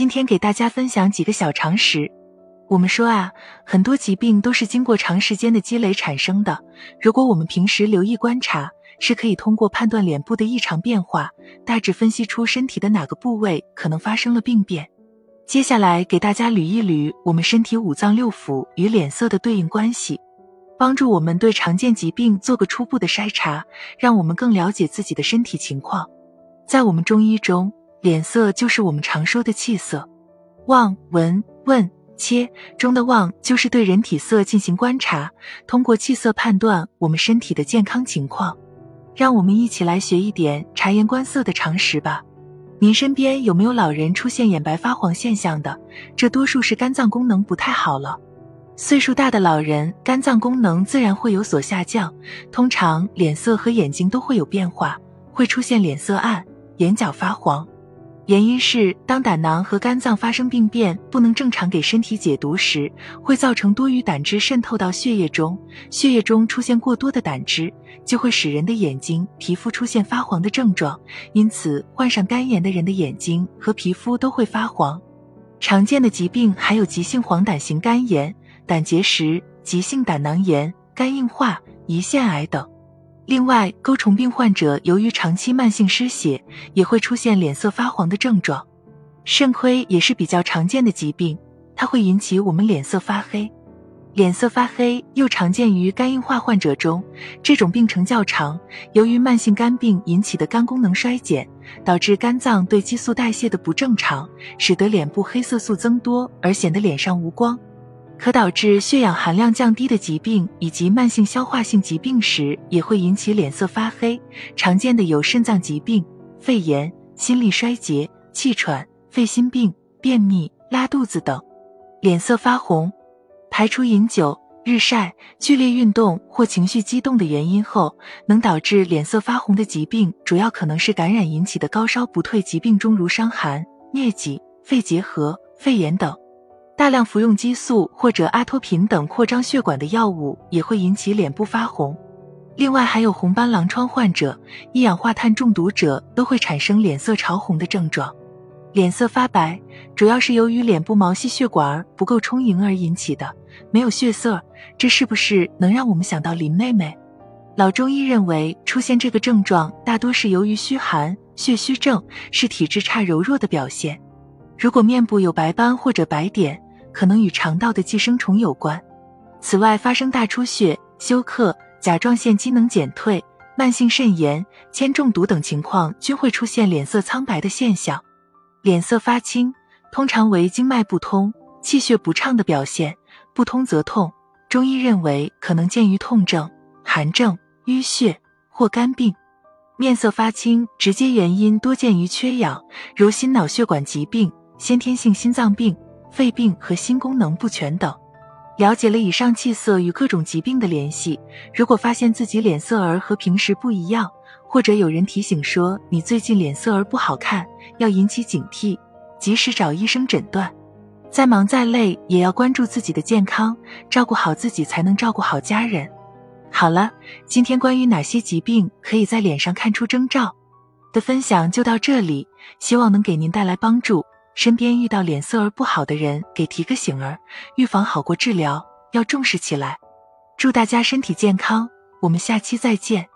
今天给大家分享几个小常识。我们说啊，很多疾病都是经过长时间的积累产生的。如果我们平时留意观察，是可以通过判断脸部的异常变化，大致分析出身体的哪个部位可能发生了病变。接下来给大家捋一捋我们身体五脏六腑与脸色的对应关系，帮助我们对常见疾病做个初步的筛查，让我们更了解自己的身体情况。在我们中医中，脸色就是我们常说的气色。望、闻、问、切中的望就是对人体色进行观察，通过气色判断我们身体的健康情况。让我们一起来学一点察言观色的常识吧。您身边有没有老人出现眼白发黄现象的？这多数是肝脏功能不太好了。岁数大的老人，肝脏功能自然会有所下降，通常脸色和眼睛都会有变化，会出现脸色暗、眼角发黄。原因是当胆囊和肝脏发生病变，不能正常给身体解毒时，会造成多余胆汁渗透到血液中，血液中出现过多的胆汁，就会使人的眼睛、皮肤出现发黄的症状。因此，患上肝炎的人的眼睛和皮肤都会发黄。常见的疾病还有急性黄疸型肝炎、胆结石、急性胆囊炎、肝硬化、胰腺癌等。另外，钩虫病患者由于长期慢性失血，也会出现脸色发黄的症状。肾亏也是比较常见的疾病，它会引起我们脸色发黑。脸色发黑又常见于肝硬化患者中，这种病程较长，由于慢性肝病引起的肝功能衰减，导致肝脏对激素代谢的不正常，使得脸部黑色素增多而显得脸上无光。可导致血氧含量降低的疾病以及慢性消化性疾病时，也会引起脸色发黑。常见的有肾脏疾病、肺炎、心力衰竭、气喘、肺心病、便秘、拉肚子等。脸色发红，排除饮酒、日晒、剧烈运动或情绪激动的原因后，能导致脸色发红的疾病，主要可能是感染引起的高烧不退疾病中，如伤寒、疟疾、肺结核、肺炎等。大量服用激素或者阿托品等扩张血管的药物也会引起脸部发红。另外，还有红斑狼疮患者、一氧化碳中毒者都会产生脸色潮红的症状。脸色发白主要是由于脸部毛细血管不够充盈而引起的，没有血色。这是不是能让我们想到林妹妹？老中医认为，出现这个症状大多是由于虚寒、血虚症，是体质差柔弱的表现。如果面部有白斑或者白点，可能与肠道的寄生虫有关。此外，发生大出血、休克、甲状腺机能减退、慢性肾炎、铅中毒等情况，均会出现脸色苍白的现象。脸色发青，通常为经脉不通、气血不畅的表现，不通则痛。中医认为可能见于痛症、寒症、淤血或肝病。面色发青，直接原因多见于缺氧，如心脑血管疾病、先天性心脏病。肺病和心功能不全等，了解了以上气色与各种疾病的联系。如果发现自己脸色儿和平时不一样，或者有人提醒说你最近脸色儿不好看，要引起警惕，及时找医生诊断。再忙再累，也要关注自己的健康，照顾好自己才能照顾好家人。好了，今天关于哪些疾病可以在脸上看出征兆的分享就到这里，希望能给您带来帮助。身边遇到脸色儿不好的人，给提个醒儿，预防好过治疗，要重视起来。祝大家身体健康，我们下期再见。